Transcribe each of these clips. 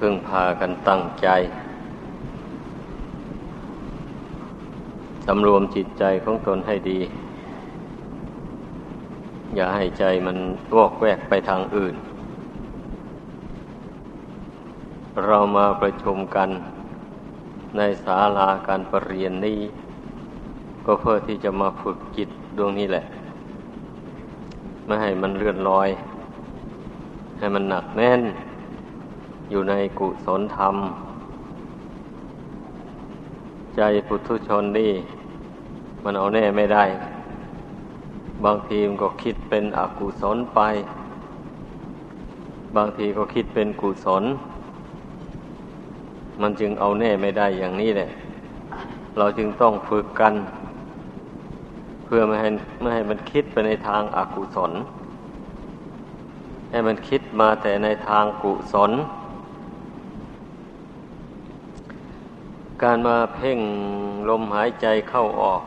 พึ่งพากันตั้งใจ สำรวมจิตใจของตนให้ดี อย่าให้ใจมันวอกแวกไปทางอื่น เรามาประชุมกันในศาลาการประเรียนนี้ ก็เพื่อที่จะมาฝึกจิตดวงนี้แหละ ไม่ให้มันเลื่อนลอย ให้มันหนักแน่น อยู่ในกุศลธรรม ใจปุถุชนนี่ มันเอาแน่ไม่ได้ บางทีมันก็คิดเป็นอกุศลไป บางทีก็คิดเป็นกุศล มันจึงเอาแน่ไม่ได้อย่างนี้แหละ เราจึงต้องฝึกกัน เพื่อไม่ให้ไม่ให้มันคิดไปในทางอากุศลให้มันคิดมาแต่ในทางกุศล การมาเพ่งลมหายใจเข้าออก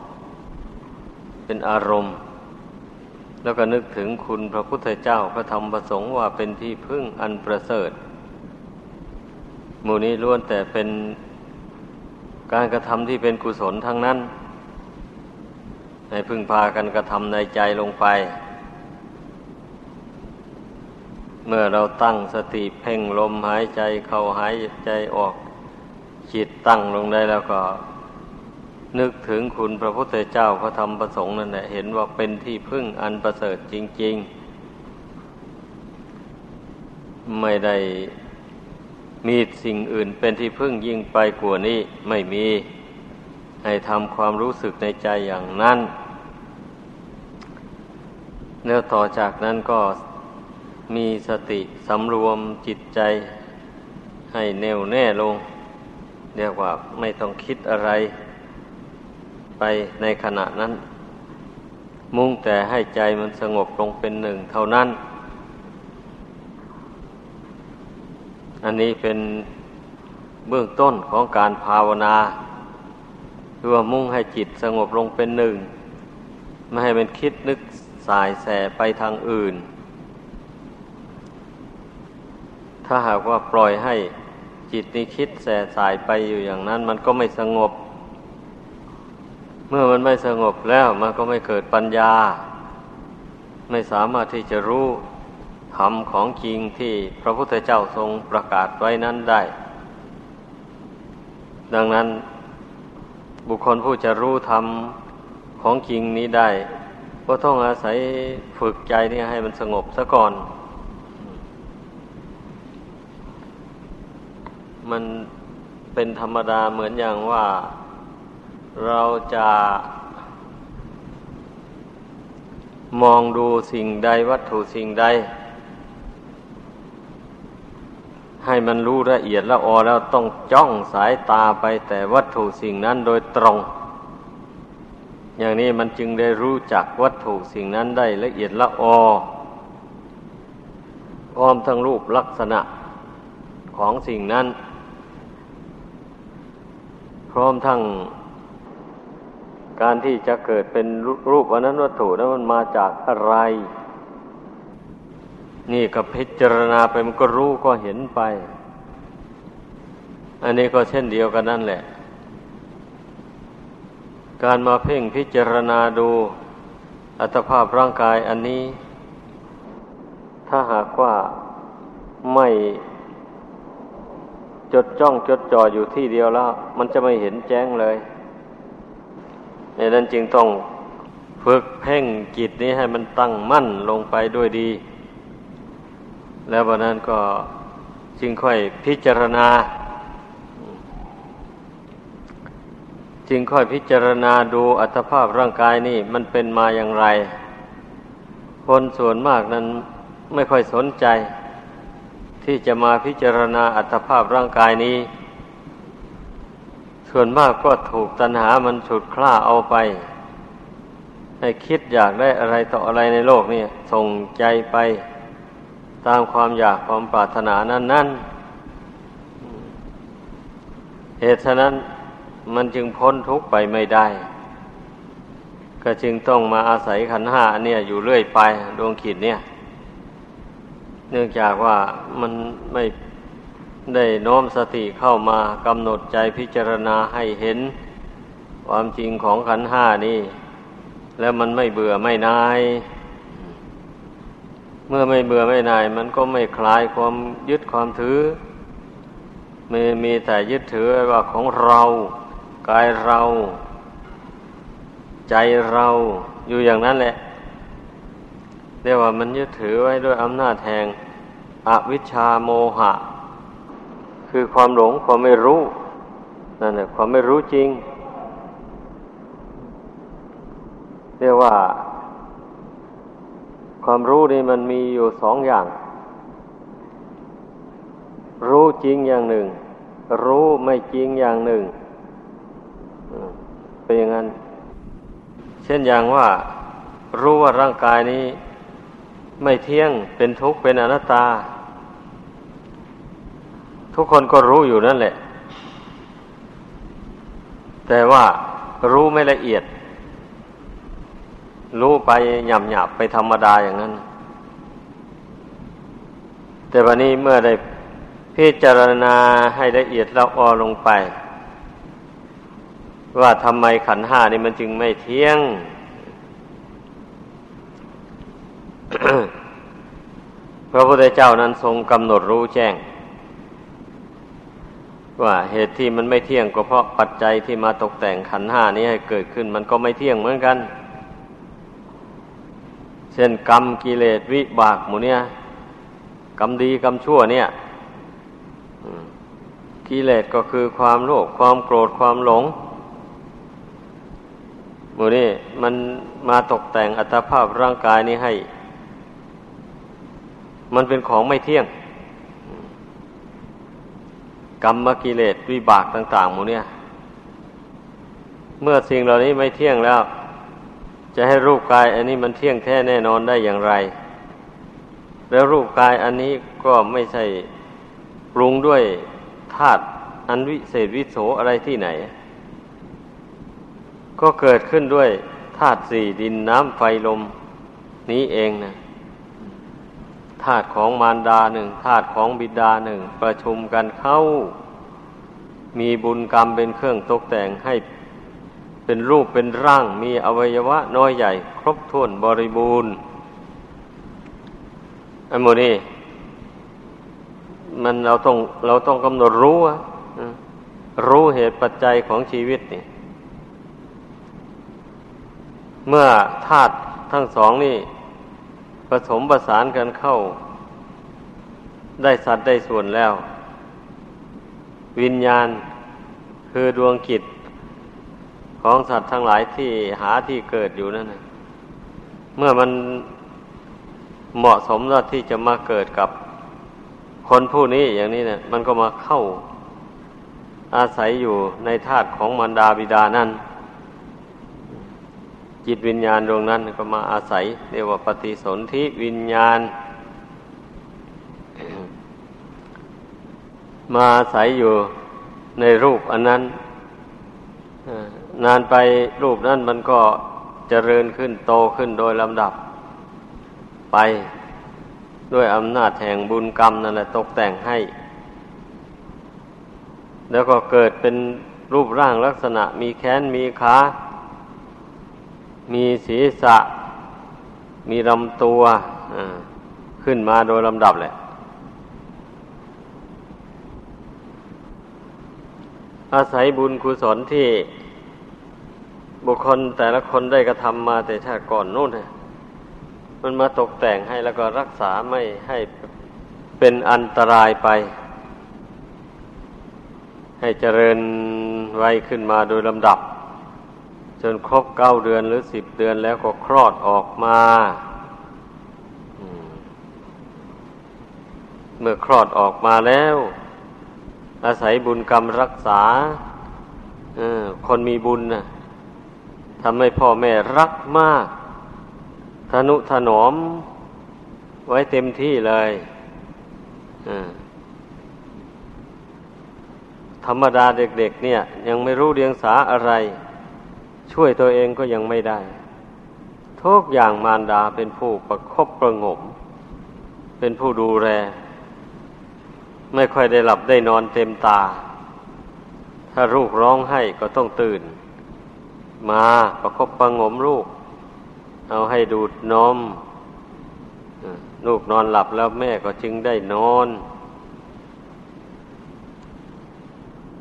เป็นอารมณ์ แล้วก็นึกถึงคุณพระพุทธเจ้าพระธรรมประสงค์ว่าเป็นที่พึ่งอันประเสริฐหมู่นี้ล้วนแต่เป็นการกระทำที่เป็นกุศลทั้งนั้น ให้พึ่งพากันกระทำในใจลงไป เมื่อเราตั้งสติเพ่งลมหายใจเข้าหายใจออก จิตตั้งลงได้แล้วก็ นึกถึงคุณพระพุทธเจ้าพระธรรมพระสงฆ์นั่นแหละเห็นว่าเป็นที่พึ่งอันประเสริฐจริง ๆ ไม่ได้มีสิ่งอื่นเป็นที่พึ่งยิ่งไปกว่านี้ไม่มี ให้ทำความรู้สึกในใจอย่างนั้นเนื้อต่อจากนั้นก็มีสติสำรวมจิตใจให้แน่วแน่ลง เรียกว่าไม่ต้องคิดอะไรไปในขณะนั้น มุ่งแต่ให้ใจมันสงบลงเป็นหนึ่งเท่านั้น อันนี้เป็นเบื้องต้นของการภาวนาคือว่ามุ่งให้จิตสงบลงเป็นหนึ่ง ไม่ให้มันคิดนึกสายแสไปทางอื่น ถ้าหากว่าปล่อยให้ จิตนี้คิดแส่สายไปอยู่อย่างนั้น มันก็ไม่สงบ เมื่อมันไม่สงบแล้วมันก็ไม่เกิดปัญญา ไม่สามารถที่จะรู้ธรรมของจริงที่พระพุทธเจ้าทรงประกาศไว้นั้นได้ ดังนั้นบุคคลผู้จะรู้ธรรมของจริงนี้ได้ ก็ต้องอาศัยฝึกใจนี่ให้มันสงบซะก่อน มันเป็นธรรมดาเหมือนอย่างว่า เราจะมองดูสิ่งใดวัตถุสิ่งใด ให้มันรู้ละเอียดละออแล้วต้องจ้องสายตาไปแต่วัตถุสิ่งนั้นโดยตรง อย่างนี้มันจึงได้รู้จักวัตถุสิ่งนั้นได้ละเอียดละออพร้อมทั้งรูปลักษณะของสิ่งนั้น พร้อมทั้งการที่จะเกิดเป็นรูปวันนั้นวัตถุนั้นมันมาจากอะไร นี่ก็พิจารณาไปมันก็รู้ก็เห็นไป อันนี้ก็เช่นเดียวกันนั่นแหละ การมาเพ่งพิจารณาดูอัตภาพร่างกายอันนี้ ถ้าหากว่าไม่ จดจ้องจดจ่ออยู่ที่เดียวแล้ว มันจะไม่เห็นแจ้งเลยในนั้นจึงต้องฝึกเพ่งจิตนี้ให้มันตั้งมั่นลงไปด้วยดี แล้ววันนั้นก็จึงค่อยพิจารณา จึงค่อยพิจารณาดูอัตภาพร่างกายนี่มันเป็นมาอย่างไร คนส่วนมากนั้นไม่ค่อยสนใจ ที่จะมาพิจารณาอัตภาพร่างกายนี้ ส่วนมากก็ถูกตัณหามันฉุดคล้าเอาไป ให้คิดอยากได้อะไรต่ออะไรในโลกนี่ส่งใจไป ตามความอยากความปรารถนานั้นนั้นเหตุฉะนั้นมันจึงพ้นทุกข์ไปไม่ได้ ก็จึงต้องมาอาศัยขันห้าเนี่ยอยู่เรื่อยไปดวงขีดเนี่ย เนื่องจากว่ามันไม่ได้น้อมสติเข้ามากำหนดใจพิจารณาให้เห็นความจริงของขันห้านี่ แล้วมันไม่เบื่อไม่นาย เมื่อไม่เบื่อไม่นาย มันก็ไม่คลายความยึดความถือมีมีแต่ยึดถือว่าของเรากายเรา ใจเราอยู่อย่างนั้นแหละเรียกว่ามันยึดถือไว้ด้วยอำนาจแห่ง อวิชชาโมหะ คือความหลงความไม่รู้นั่นแหละความไม่รู้จริง เรียกว่า ความรู้นี่มันมีอยู่สองอย่าง รู้จริงอย่างหนึ่ง รู้ไม่จริงอย่างหนึ่งเป็นอย่างนั้น เช่นอย่างว่า รู้ว่าร่างกายนี้ ไม่เที่ยงเป็นทุกข์เป็นอนัตตา ทุกคนก็รู้อยู่นั่นแหละ แต่ว่ารู้ไม่ละเอียด รู้ไปหยาบหยาบไปธรรมดาอย่างนั้น แต่วันนี้เมื่อได้พิจารณาให้ละเอียดแล้วออลงไป ว่าทำไมขันห้านี่มันจึงไม่เที่ยงพระพุทธเจ้านั้นทรงกำหนดรู้แจ้ง ว่าเหตุที่มันไม่เที่ยงก็เพราะปัจจัยที่มาตกแต่งขันห้านี้ให้เกิดขึ้น มันก็ไม่เที่ยงเหมือนกัน เช่นกรรมกิเลสวิบากหมูเนี่ยกรรมดีกรรมชั่วเนี่ยกิเลสก็คือความโลภความโกรธความหลงหมูนี่มันมาตกแต่งอัตภาพร่างกายนี้ให้ มันเป็นของไม่เที่ยง กรรมกิเลสวิบากต่างๆหมูเนี่ย เมื่อสิ่งเหล่านี้ไม่เที่ยงแล้ว จะให้รูปกายอันนี้มันเที่ยงแท้แน่นอนได้อย่างไร แล้วรูปกายอันนี้ก็ไม่ใช่ปรุงด้วยธาตุอันวิเศษวิโสอะไรที่ไหน ก็เกิดขึ้นด้วยธาตุสี่ดินน้ำไฟลมนี้เองนะ ธาตุของมารดาหนึ่งธาตุของบิดาหนึ่งประชุมกันเข้า มีบุญกรรมเป็นเครื่องตกแต่งให้เป็นรูปเป็นร่าง มีอวัยวะน้อยใหญ่ ครบถ้วนบริบูรณ์อันโมนี้มันเราต้องเราต้องกำหนดรู้รู้เหตุปัจจัยของชีวิตนี่ เมื่อธาตุทั้งสองนี่ ผสมประสานกันเข้า ได้สัตว์ได้ส่วนแล้ว วิญญาณคือดวงกิจของสัตว์ทั้งหลายที่หาที่เกิดอยู่นั่นเมื่อมันเหมาะสมแล้วที่จะมาเกิดกับคนผู้นี้อย่างนี้เนี่ย มันก็มาเข้าอาศัยอยู่ในธาตุของมารดาบิดานั่น จิตวิญญาณดวงนั้นก็มาอาศัยเรียกว่าปฏิสนธิวิญญาณ มาอาศัยอยู่ในรูปอันนั้นนานไปรูปนั้นมันก็เจริญขึ้นโตขึ้นโดยลำดับ ไปด้วยอำนาจแห่งบุญกรรมนั่นแหละตกแต่งให้ แล้วก็เกิดเป็นรูปร่างลักษณะมีแขนมีขา มีศีรษะ มีลำตัวขึ้นมาโดยลำดับแหละ อาศัยบุญกุศลที่บุคคลแต่ละคนได้กระทำมาแต่ชาติก่อนนู่นมันมาตกแต่งให้แล้วก็รักษาไม่ให้เป็นอันตรายไป ให้เจริญไว้ขึ้นมาโดยลำดับ จนครบเก้าเดือนหรือสิบเดือนแล้วก็คลอดออกมาเมื่อคลอดออกมาแล้ว อาศัยบุญกรรมรักษาคนมีบุญนะทำให้พ่อแม่รักมากทนุถนอม ไว้เต็มที่เลยธรรมดาเด็ก ๆ เนี่ย ยังไม่รู้เรียงสาอะไร ช่วยตัวเองก็ยังไม่ได้ ทุกอย่างมารดาเป็นผู้ประคบประงม เป็นผู้ดูแล ไม่ค่อยได้หลับได้นอนเต็มตา ถ้าลูกร้องให้ก็ต้องตื่น มาประคบประงมลูก เอาให้ดูดนมลูกนอนหลับแล้วแม่ก็จึงได้นอน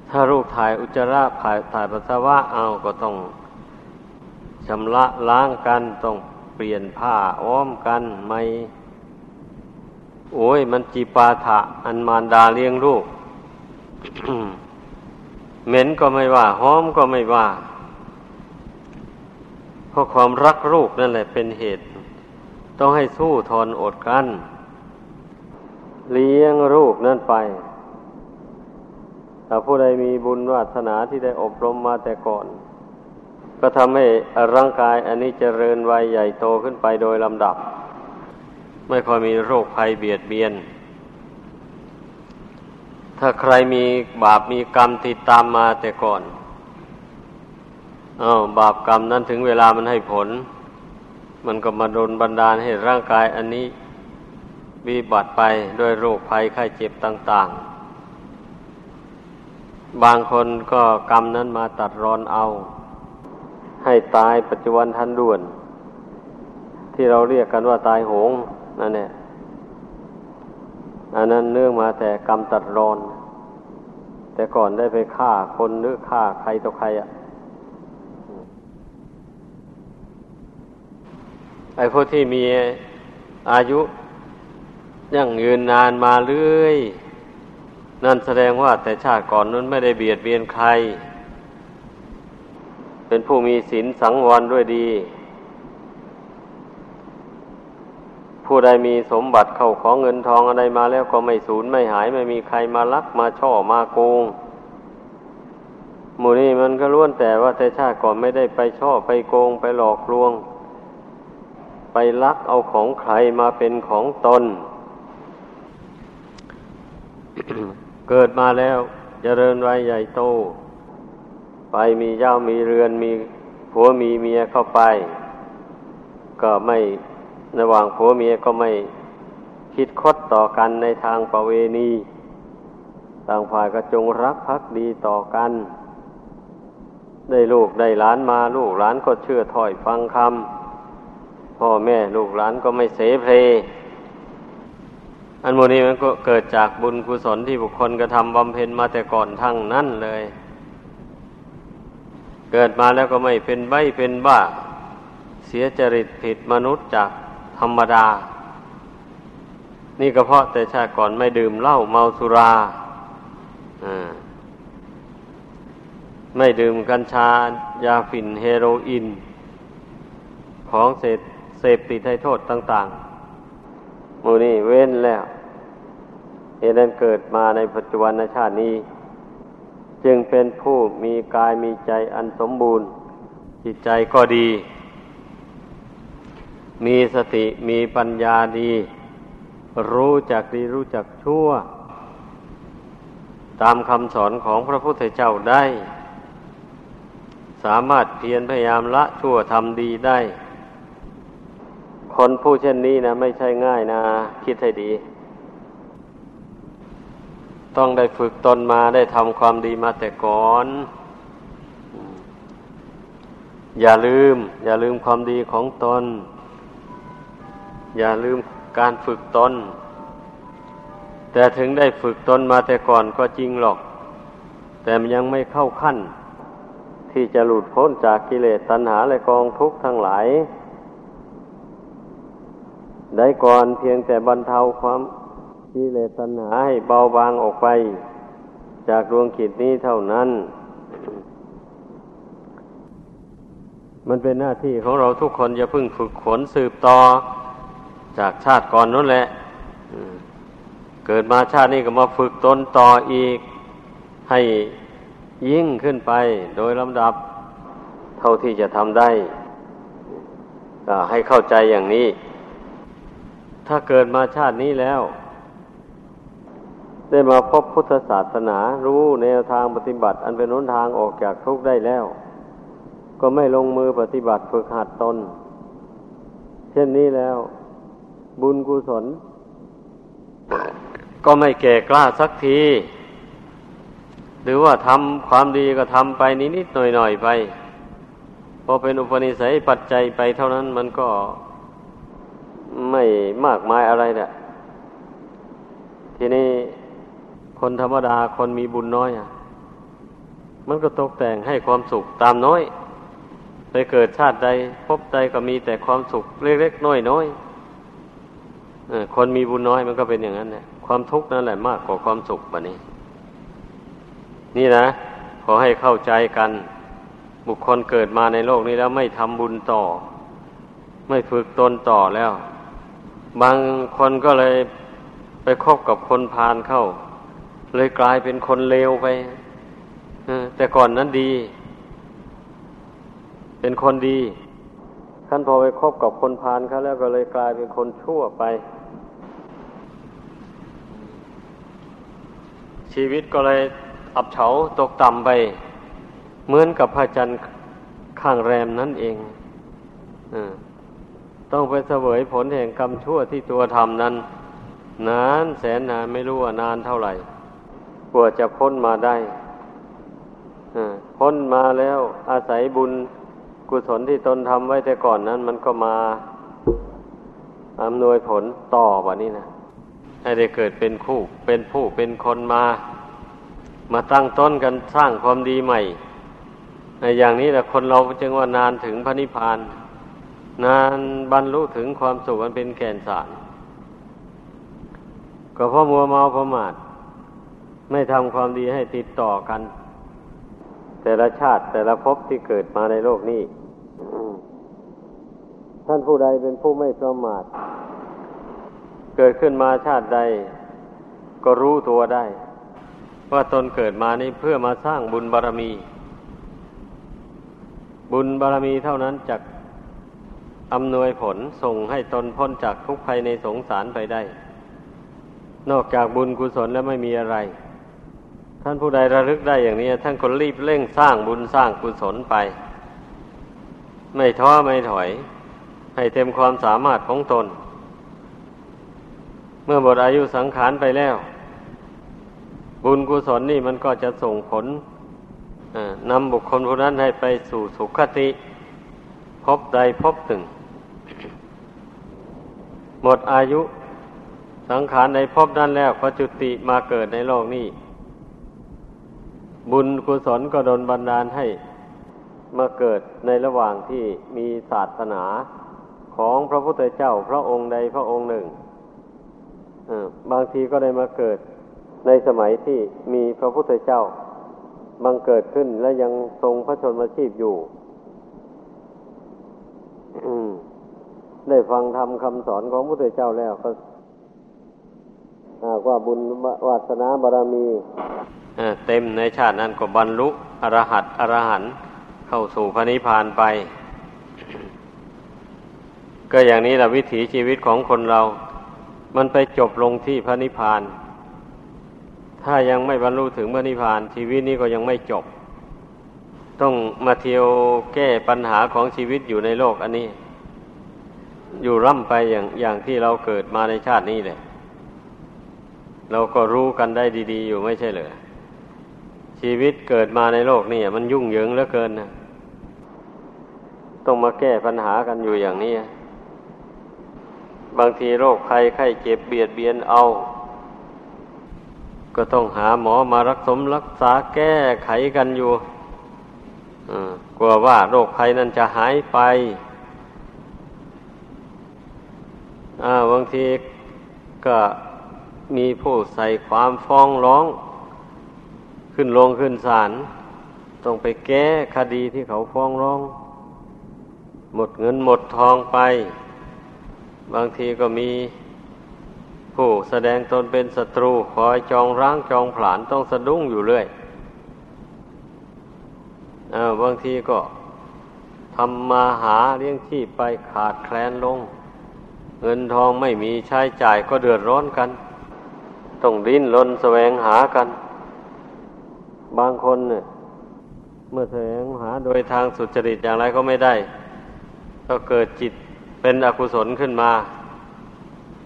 ถ้าลูกถ่ายอุจจาระถ่ายถ่ายปัสสาวะเอาก็ต้อง ชำระล้างกันต้องเปลี่ยนผ้าอ้อมกันไม่ โอ้ย มันจีปาถะ อันมารดาเลี้ยงลูก เหม็นก็ไม่ว่าหอมก็ไม่ว่า เพราะความรักลูกนั่นแหละเป็นเหตุ ต้องให้สู้ทนอดกัน เลี้ยงลูกนั่นไปถ้าผู้ใดมีบุญวาสนาที่ได้อบรมมาแต่ก่อน ก็ทำให้ร่างกายอันนี้เจริญวัยใหญ่โตขึ้นไปโดยลำดับ ไม่ค่อยมีโรคภัยเบียดเบียน ถ้าใครมีบาปมีกรรมติดตามมาแต่ก่อนอา้าวบาปกรรมนั้นถึงเวลามันให้ผล มันก็มาโดนบันดาลให้ร่างกายอันนี้วิบัติไปด้วยโรคภัยไข้เจ็บต่าง ๆ บางคนก็กรรมนั้นมาตัดรอนเอา ให้ตายปัจจุบันทันด่วน ที่เราเรียกกันว่าตายโหงนั่นเนี่ยอันนั้นเนื่องมาแต่กรรมตัดรอน แต่ก่อนได้ไปฆ่าคนหรือฆ่าใครต่อใครอะ่ะไอ้พวกที่มีอายุยั่งยืนนานมาเรื่อย นั่นแสดงว่าแต่ชาติก่อนนั้นไม่ได้เบียดเบียนใคร เป็นผู้มีศีลสังวรด้วยดี ผู้ใดมีสมบัติเข้าของเงินทองอะไรมาแล้วก็ไม่สูญไม่หาย ไม่มีใครมาลักมาช่อมาโกงหมู่นี้มันก็ล้วนแต่ว่าแต่ชาติก่อนไม่ได้ไปช่อไปโกงไปหลอกลวง ไปลักเอาของใครมาเป็นของตน เกิดมาแล้วจเจริญไว้ใหญ่โต ไปมีเจ้ามีเรือนมีผัวมีเมียเข้าไป ก็ไม่ระหว่างผัวเมียก็ไม่คิดคดต่อกันในทางประเวณี ต่างฝ่ายก็จงรักภักดีต่อกัน ได้ลูกได้หลานมาลูกหลานก็เชื่อถอยฟังคำพ่อแม่ลูกหลานก็ไม่เสเพลอันโมนี้มันก็เกิดจากบุญกุศลที่บุคคลกระทำบำเพ็ญมาแต่ก่อนทั้งนั้นเลย เกิดมาแล้วก็ไม่เป็นใบเป็นบ้า เสียจริตผิดมนุษย์จากธรรมดา นี่ก็เพราะแต่ชาติก่อนไม่ดื่มเหล้าเมาสุราไม่ดื่มกัญชายาฝิ่นเฮโรอีนของเสพเสพติดให้โทษต่างๆมูนี่เว้นแล้วเหตุนั้นเกิดมาในปัจจุบันชาตินี้ จึงเป็นผู้มีกายมีใจอันสมบูรณ์ จิตใจก็ดี มีสติมีปัญญาดี รู้จักดีรู้จักชั่ว ตามคำสอนของพระพุทธเจ้าได้ สามารถเพียรพยายามละชั่วทำดีได้ คนผู้เช่นนี้นะ ไม่ใช่ง่ายนะ คิดให้ดี ต้องได้ฝึกตนมาได้ทำความดีมาแต่ก่อน อย่าลืม อย่าลืมความดีของตน อย่าลืมการฝึกตน แต่ถึงได้ฝึกตนมาแต่ก่อนก็จริงหรอก แต่มันยังไม่เข้าขั้น ที่จะหลุดพ้นจากกิเลสตัณหาและกองทุกข์ทั้งหลาย ได้ก่อนเพียงแต่บรรเทาความ กิเลสตัณหาให้เบาบางออกไป จากดวงขีดนี้เท่านั้น มันเป็นหน้าที่ของเราทุกคนจะพึ่งฝึกขนสืบต่อ จากชาติก่อนนั่นแหละเกิดมาชาตินี้ก็มาฝึกตนต่ออีก ให้ยิ่งขึ้นไปโดยลำดับเท่าที่จะทำได้ ก็ให้เข้าใจอย่างนี้ ถ้าเกิดมาชาตินี้แล้ว ได้มาพบพุทธศาสนา รู้แนวทางปฏิบัติ อันเป็นหนทางออกจากทุกข์ได้แล้ว ก็ไม่ลงมือปฏิบัติฝึกหัดตน เช่นนี้แล้ว บุญกุศล ก็ไม่แก่กล้าสักที หรือว่าทำความดีก็ทำไปนิดๆหน่อยๆไปพอเป็นอุปนิสัยปัจจัยไปเท่านั้นมันก็ไม่มากมายอะไรแหละทีนี้ คนธรรมดาคนมีบุญน้อยอะ มันก็ตกแต่งให้ความสุขตามน้อยไปเกิดชาติใดพบใดก็มีแต่ความสุขเล็กๆน้อยๆคนมีบุญน้อยมันก็เป็นอย่างนั้นแหละความทุกข์นั่นแหละมากกว่าความสุขแบบนี้ นี่นะ ขอให้เข้าใจกัน บุคคลเกิดมาในโลกนี้แล้วไม่ทำบุญต่อ ไม่ฝึกตนต่อแล้ว บางคนก็เลยไปคบกับคนพาลเข้า เลยกลายเป็นคนเลวไปแต่ก่อนนั้นดี เป็นคนดีขั้นพอไปคบกับคนพาลเขาแล้วก็เลยกลายเป็นคนชั่วไป ชีวิตก็เลยอับเฉาตกต่ำไป เหมือนกับพระจันทร์ข้างแรมนั่นเองอต้องไปเสวยผลแห่งกรรมชั่วที่ตัวทำนั้น นานแสนนานไม่รู้ว่านานเท่าไหร่ กว่าจะพ้นมาได้พ้นมาแล้วอาศัยบุญกุศลที่ตนทำไว้แต่ก่อนนั้น มันก็มาอำนวยผลต่อแบบนี้นะให้ได้เกิดเป็นคู่ เป็นผู้เป็นคนมา มาตั้งต้นกันสร้างความดีใหม่ในอย่างนี้แหละคนเราจึงว่านานถึงพระนิพพาน นานบรรลุถึงความสุขมันเป็นแก่นสาร ก็เพราะมัวเมาประมาท ไม่ทำความดีให้ติดต่อกัน แต่ละชาติแต่ละภพที่เกิดมาในโลกนี้ท่านผู้ใดเป็นผู้ไม่ประมาท เกิดขึ้นมาชาติใด ก็รู้ตัวได้ ว่าตนเกิดมานี้เพื่อมาสร้างบุญบารรมี บุญบารรมีเท่านั้นจักอำนวยผลส่งให้ตนพ้นจากทุกภัยในสงสารไปได้ นอกจากบุญกุศลแล้วไม่มีอะไร ท่านผู้ใดระลึกได้อย่างนี้ ท่านก็รีบเร่งสร้างบุญสร้างกุศลไป ไม่ท้อไม่ถอย ให้เต็มความสามารถของตน เมื่อหมดอายุสังขารไปแล้ว บุญกุศลนี่มันก็จะส่งผลนำบุคคลผู้นั้นให้ไปสู่สุขติ พบใดพบหนึ่ง หมดอายุสังขารในพบนั้นแล้วก็จุติมาเกิดในโลกนี้ บุญกุศลก็ดลบันดาลให้มาเกิดในระหว่างที่มีศาสนาของพระพุทธเจ้าพระองค์ใดพระองค์หนึ่งบางทีก็ได้มาเกิดในสมัยที่มีพระพุทธเจ้าบังเกิดขึ้นและยังทรงพระชนมชีพอยู่ได้ฟังธรรมคำสอนของพระพุทธเจ้าแล้วก็หากว่าบุญวาสนาบารมี เต็มในชาตินั้นก็บรรลุอรหัตอรหันเข้าสู่พระนิพพานไป ก็อย่างนี้แหละวิถีชีวิตของคนเรา มันไปจบลงที่พระนิพพาน ถ้ายังไม่บรรลุถึงพระนิพพาน ชีวิตนี้ก็ยังไม่จบ ต้องมาเที่ยวแก้ปัญหาของชีวิตอยู่ในโลกอันนี้ อยู่ร่ำไปอย่างอย่างที่เราเกิดมาในชาตินี้เลยเราก็รู้กันได้ดี ๆ อยู่ไม่ใช่เหรอ ชีวิตเกิดมาในโลกนี่มันยุ่งเหยิงเหลือเกินนะต้องมาแก้ปัญหากันอยู่อย่างนี้บางทีโรคภัยไข้เจ็บเบียดเบียนเอา ก็ต้องหาหมอมารักสมรักษาแก้ไขกันอยู่กลัวว่าโรคภัยนั้นจะหายไปบางทีก็มีผู้ใส่ความฟ้องร้อง ขึ้นลงขึ้นศาลต้องไปแก้คดีที่เขาฟ้องร้อง หมดเงินหมดทองไป บางทีก็มีผู้แสดงตนเป็นศัตรูคอยจองร้างจองผลาญต้องสะดุ้งอยู่เรื่อยอบางทีก็ทำมาหาเลี้ยงชีพไปขาดแคลนลง เงินทองไม่มีใช้จ่ายก็เดือดร้อนกัน ต้องดิ้นรนแสวงหากัน บางคนเนี่ยเมื่อแสวงหาโดยทางสุจริตอย่างไรก็ไม่ได้ ก็เกิดจิตเป็นอกุศลขึ้นมา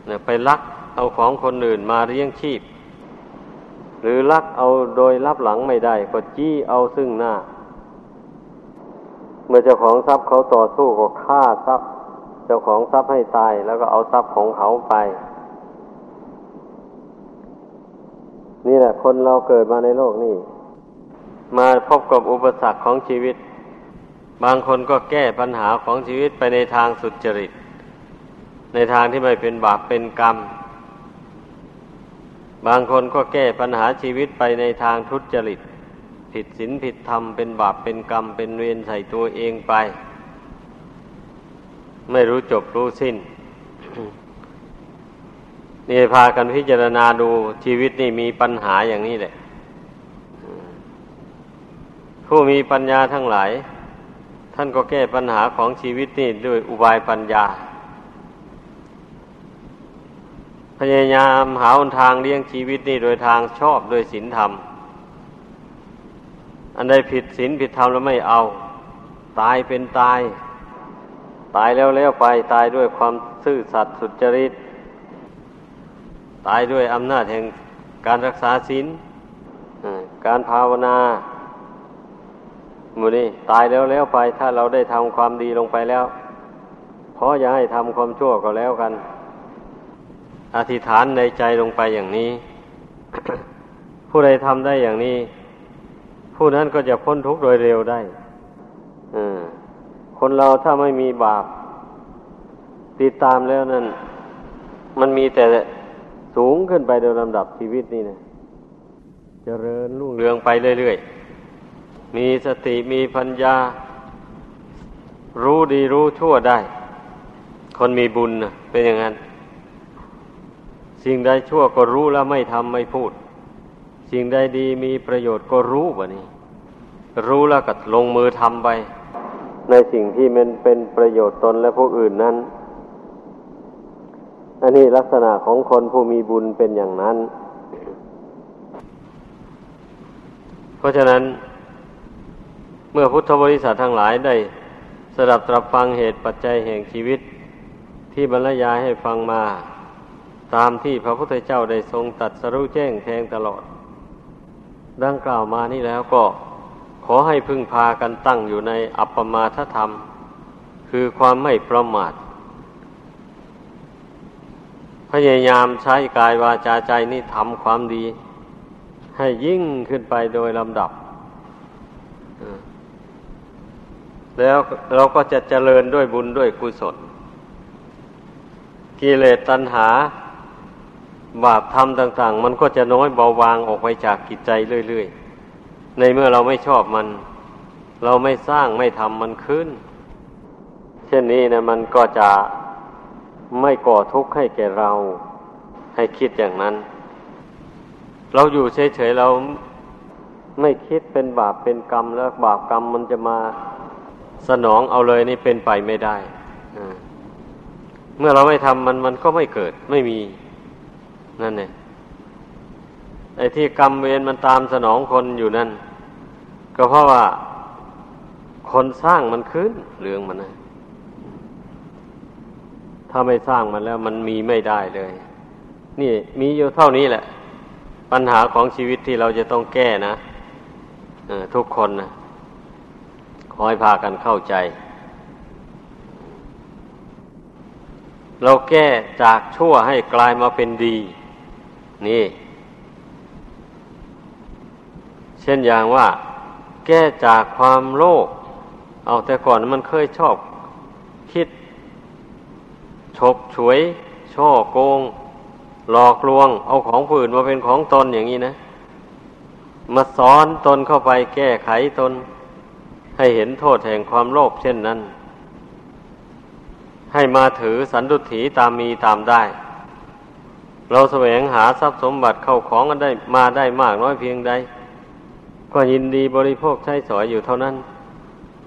เนี่ยไปลักเอาของคนอื่นมาเลี้ยงชีพ หรือลักเอาโดยรับหลังไม่ได้ ก็จี้เอาซึ่งหน้า เมื่อเจ้าของทรัพย์เขาต่อสู้ก็ฆ่าทรัพย์ เจ้าของทรัพย์ให้ตาย แล้วก็เอาทรัพย์ของเขาไป นี่แหละคนเราเกิดมาในโลกนี้ มาพบกับอุปสรรคของชีวิต บางคนก็แก้ปัญหาของชีวิตไปในทางสุจริต ในทางที่ไม่เป็นบาปเป็นกรรม บางคนก็แก้ปัญหาชีวิตไปในทางทุจริต ผิดศีลผิดธรรมเป็นบาปเป็นกรรม เป็นเวรใส่ตัวเองไป ไม่รู้จบรู้สิ้นนี่พากันพิจารณาดูชีวิตนี่มีปัญหาอย่างนี้แหละ ผู้มีปัญญาทั้งหลาย ท่านก็แก้ปัญหาของชีวิตนี่ด้วยอุบายปัญญา พยายามหาหนทางเลี้ยงชีวิตนี่โดยทางชอบโดยศีลธรรม อันใดผิดศีลผิดธรรมแล้วไม่เอา ตายเป็นตาย ตายแล้วแล้วไปตายด้วยความซื่อสัตย์สุจริต ตายด้วยอำนาจแห่งการรักษาศีลการภาวนา มูนี่ตายแล้วแล้วไปถ้าเราได้ทำความดีลงไปแล้วเพราะอย่าให้ทำความชั่วก็แล้วกัน อธิษฐานในใจลงไปอย่างนี้ ผู้ใดทำได้อย่างนี้ ผู้นั้นก็จะพ้นทุกข์โดยเร็วได้คนเราถ้าไม่มีบาป ติดตามแล้วนั่น มันมีแต่สูงขึ้นไปโดยลำดับชีวิตนี่นะเจริญรุ่งเรืองไปเรื่อยๆ มีสติมีปัญญา รู้ดีรู้ชั่วได้ คนมีบุญเป็นอย่างนั้น สิ่งใดชั่วก็รู้แล้วไม่ทำไม่พูด สิ่งใดดีมีประโยชน์ก็รู้วะนี่รู้แล้วก็ลงมือทำไป ในสิ่งที่มันเป็นประโยชน์ตนและผู้อื่นนั้น อันนี้ลักษณะของคนผู้มีบุญเป็นอย่างนั้น เพราะฉะนั้น มื่อพุทธบริษัททั้งหลายได้สดับตรับฟังเหตุปัจจัยแห่งชีวิตที่บรรยายให้ฟังมา ตามที่พระพุทธเจ้าได้ทรงตัดสรู้แจ้งแทงตลอด ดังกล่าวมานี่แล้วก็ขอให้พึ่งพากันตั้งอยู่ในอัปปมาทธรรม คือความไม่ประมาท พยายามใช้กายวาจาใจนี่ทำความดี ให้ยิ่งขึ้นไปโดยลำดับ แล้วเราก็จะเจริญด้วยบุญด้วยกุศล กิเลสตัณหา บาปธรรมต่าง ๆ มันก็จะน้อยเบาบางออกไปจากกิจใจเรื่อยๆ ในเมื่อเราไม่ชอบมัน เราไม่สร้างไม่ทำมันขึ้น เช่นนี้นะมันก็จะไม่ก่อทุกข์ให้แก่เรา ให้คิดอย่างนั้น เราอยู่เฉยๆเราไม่คิดเป็นบาปเป็นกรรมแล้วบาปกรรมมันจะมา สนองเอาเลยนี่เป็นไปไม่ได้ เมื่อเราไม่ทำมันมันก็ไม่เกิด ไม่มี นั่นเองไอ้ที่กรรมเวรมันตามสนองคนอยู่นั่น ก็เพราะว่าคนสร้างมันขึ้นเรื่องมันนะถ้าไม่สร้างมันแล้วมันมีไม่ได้เลย นี่มีอยู่เท่านี้แหละ ปัญหาของชีวิตที่เราจะต้องแก้นะทุกคนนะ ขอให้พากันเข้าใจ เราแก้จากชั่วให้กลายมาเป็นดี นี่ เช่นอย่างว่า แก้จากความโลภเอาแต่ก่อนมันเคยชอบ คิดฉกฉวย ช่อโกง หลอกลวง เอาของผู้อื่นมาเป็นของตนอย่างนี้นะ มาสอนตนเข้าไปแก้ไขตน ให้เห็นโทษแห่งความโลภเช่นนั้น ให้มาถือสันตุถีตามมีตามได้ เราแสวงหาทรัพย์สมบัติเข้าของกันได้มาได้มากน้อยเพียงใด ก็ยินดีบริโภคใช้สอยอยู่เท่านั้น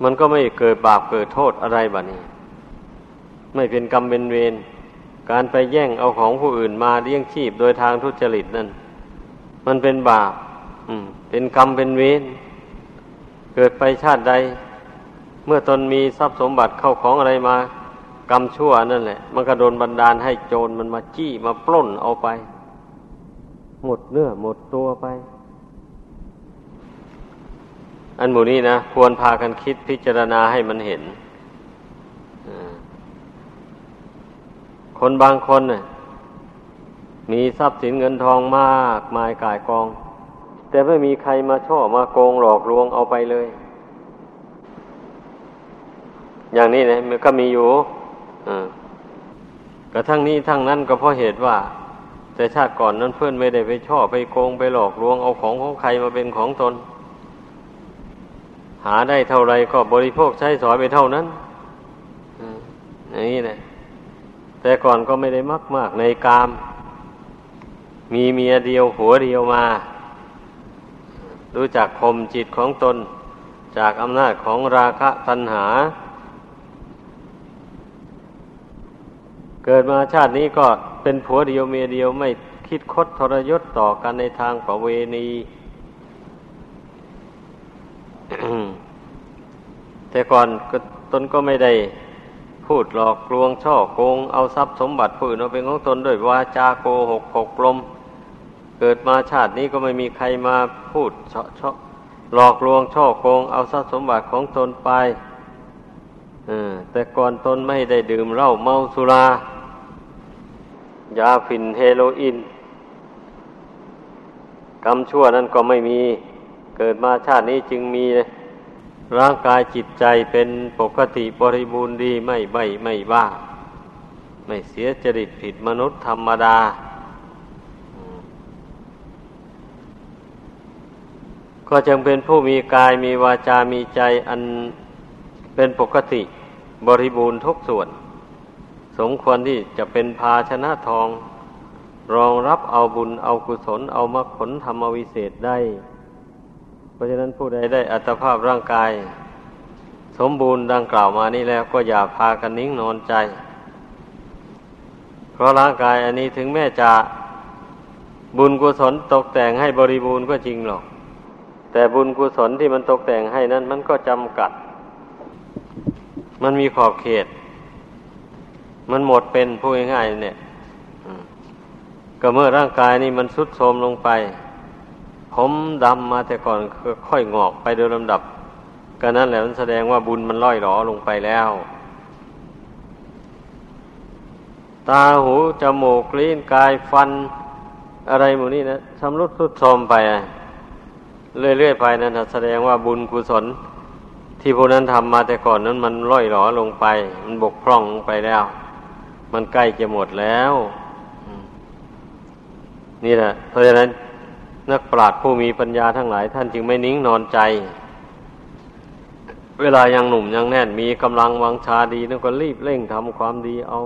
มันก็ไม่เกิดบาปเกิดโทษอะไรบ้านี้ ไม่เป็นกรรมเป็นเวรการไปแย่งเอาของผู้อื่นมาเลี้ยงชีพโดยทางทุจริตนั่น มันเป็นบาปอืมเป็นกรรมเป็นเวร เกิดไปชาติใด เมื่อตนมีทรัพย์สมบัติเข้าของอะไรมากรรมชั่วนั่นแหละ มันก็โดนบันดาลให้โจรมันมาจี้มาปล้นเอาไป หมดเนื้อหมดตัวไป อันหมู่นี้นะควรพากันคิดพิจารณาให้มันเห็นคนบางคนน่ะมีทรัพย์สินเงินทองมากมายกายกอง แต่ไม่มีใครมาช่อมาโกงหลอกลวงเอาไปเลย อย่างนี้นะมันก็มีอยู่กระทั่งนี้ทั้งนั้นก็เพราะเหตุว่า แต่ชาติก่อนนั้นเพื่อนไม่ได้ไปช่อไปโกงไปหลอกลวงเอาของของใครมาเป็นของตน หาได้เท่าไรก็บริโภคใช้สอยไปเท่านั้นอย่างนี้นะแต่ก่อนก็ไม่ได้มากมากในกาม มีเมียเดียวหัวเดียวมา รู้จักข่มจิตของตน จากอำนาจของราคะตัณหา เกิดมาชาตินี้ก็เป็นผัวเดียวเมียเดียวไม่คิดคดทรยศต่อกันในทางประเวณีแต่ก่อนตนก็ไม่ได้พูดหลอกลวงช่อโกง เอาทรัพย์สมบัติผู้อื่นเอาเป็นของตนด้วยวาจาโกหกหกลม เกิดมาชาตินี้ก็ไม่มีใครมาพูดเชาะเชาะหลอกลวงช่อโกงเอาทรัพย์สมบัติของตนไปแต่ก่อนตนไม่ได้ดื่มเหล้าเมาสุรายาฝิ่นเฮโรอีนกรรมชั่วนั้นก็ไม่มี เกิดมาชาตินี้จึงมีร่างกายจิตใจเป็นปกติบริบูรณ์ดีไม่ใบไม่บ้า ไม่เสียจริตผิดมนุษย์ธรรมดา ก็จึงเป็นผู้มีกายมีวาจามีใจอันเป็นปกติบริบูรณ์ทุกส่วน สมควรที่จะเป็นภาชนะทอง รองรับเอาบุญเอากุศลเอามรรคผลธรรมวิเศษได้ เพราะฉะนั้นผู้ใดได้อัตภาพร่างกาย สมบูรณ์ดังกล่าวมานี้แล้วก็อย่าพากันนิ่งนอนใจ เพราะร่างกายอันนี้ถึงแม้จะบุญกุศลตกแต่งให้บริบูรณ์ก็จริงหรอก แต่บุญกุศลที่มันตกแต่งให้นั้น มันก็จำกัด มันมีขอบเขต มันหมดเป็นพูดง่ายๆเนี่ยก็เมื่อร่างกายนี่มันสุดโทรมลงไป ผมดำมาแต่ก่อนค่อยงอกไปโดยลำดับ ก็นั้นแหละมันแสดงว่าบุญมันล่อยหลอลงไปแล้ว ตาหูจมูกลิ้นกายฟัน อะไรหมดนี่นะชำรุดสุดโทรมไปอะ เรื่อยๆไปนั้นแสดงว่าบุญกุศล ที่พวกนั้นทำมาแต่ก่อนนั้นมันล่อยหลอลงไป มันบกพร่องไปแล้ว มันใกล้จะหมดแล้วนี่แหละเพราะฉะนั้น นักปราชญ์ผู้มีปัญญาทั้งหลาย ท่านจึงไม่นิ่งนอนใจ เวลายังหนุ่มยังแน่นมีกำลังวังชาดีนั่นก็รีบเร่งทำความดีเอา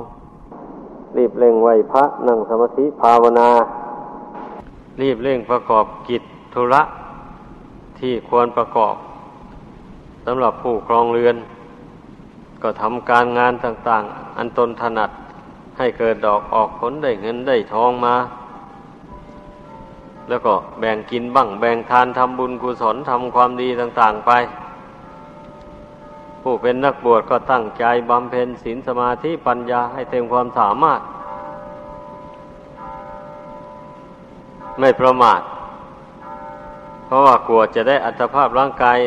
รีบเร่งไหวพระนั่งสมาธิภาวนา รีบเร่งประกอบกิจธุระ ที่ควรประกอบสำหรับผู้ครองเรือน ก็ทำการงานต่าง ๆ อันตนถนัดให้เกิดดอกออกผลได้เงินได้ทองมา แล้วก็แบ่งกินบ้าง แบ่งทานทำบุญกุศลทำความดีต่าง ๆ ไป ผู้เป็นนักบวชก็ตั้งใจบำเพ็ญศีลสมาธิปัญญาให้เต็มความสามารถ ไม่ประมาท เพราะว่ากลัวจะได้อัตภาพร่างกาย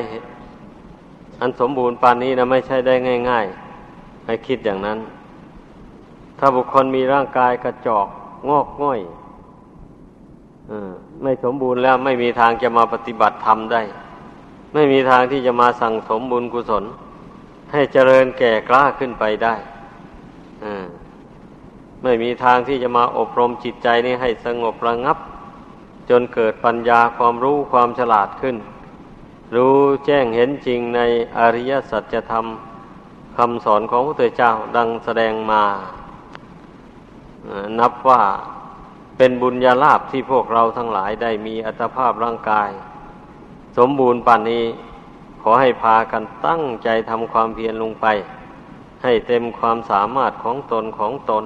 อันสมบูรณ์ปานนี้นะไม่ใช่ได้ง่ายๆให้คิดอย่างนั้น ถ้าบุคคลมีร่างกายกระจอกงอกง่อยอไม่สมบูรณ์แล้วไม่มีทางจะมาปฏิบัติธรรมได้ ไม่มีทางที่จะมาสั่งสมบุญกุศล ให้เจริญแก่กล้าขึ้นไปได้ไม่มีทางที่จะมาอบรมจิตใจนี้ให้สงบระงับ จนเกิดปัญญาความรู้ความฉลาดขึ้น รู้แจ้งเห็นจริงในอริยสัจธรรมคำสอนของพระเจ้าดังแสดงมา นับว่าเป็นบุญญาลาภที่พวกเราทั้งหลายได้มีอัตภาพร่างกาย สมบูรณ์ป่านนี้ ขอให้พากันตั้งใจทำความเพียรลงไป ให้เต็มความสามารถของตนของตน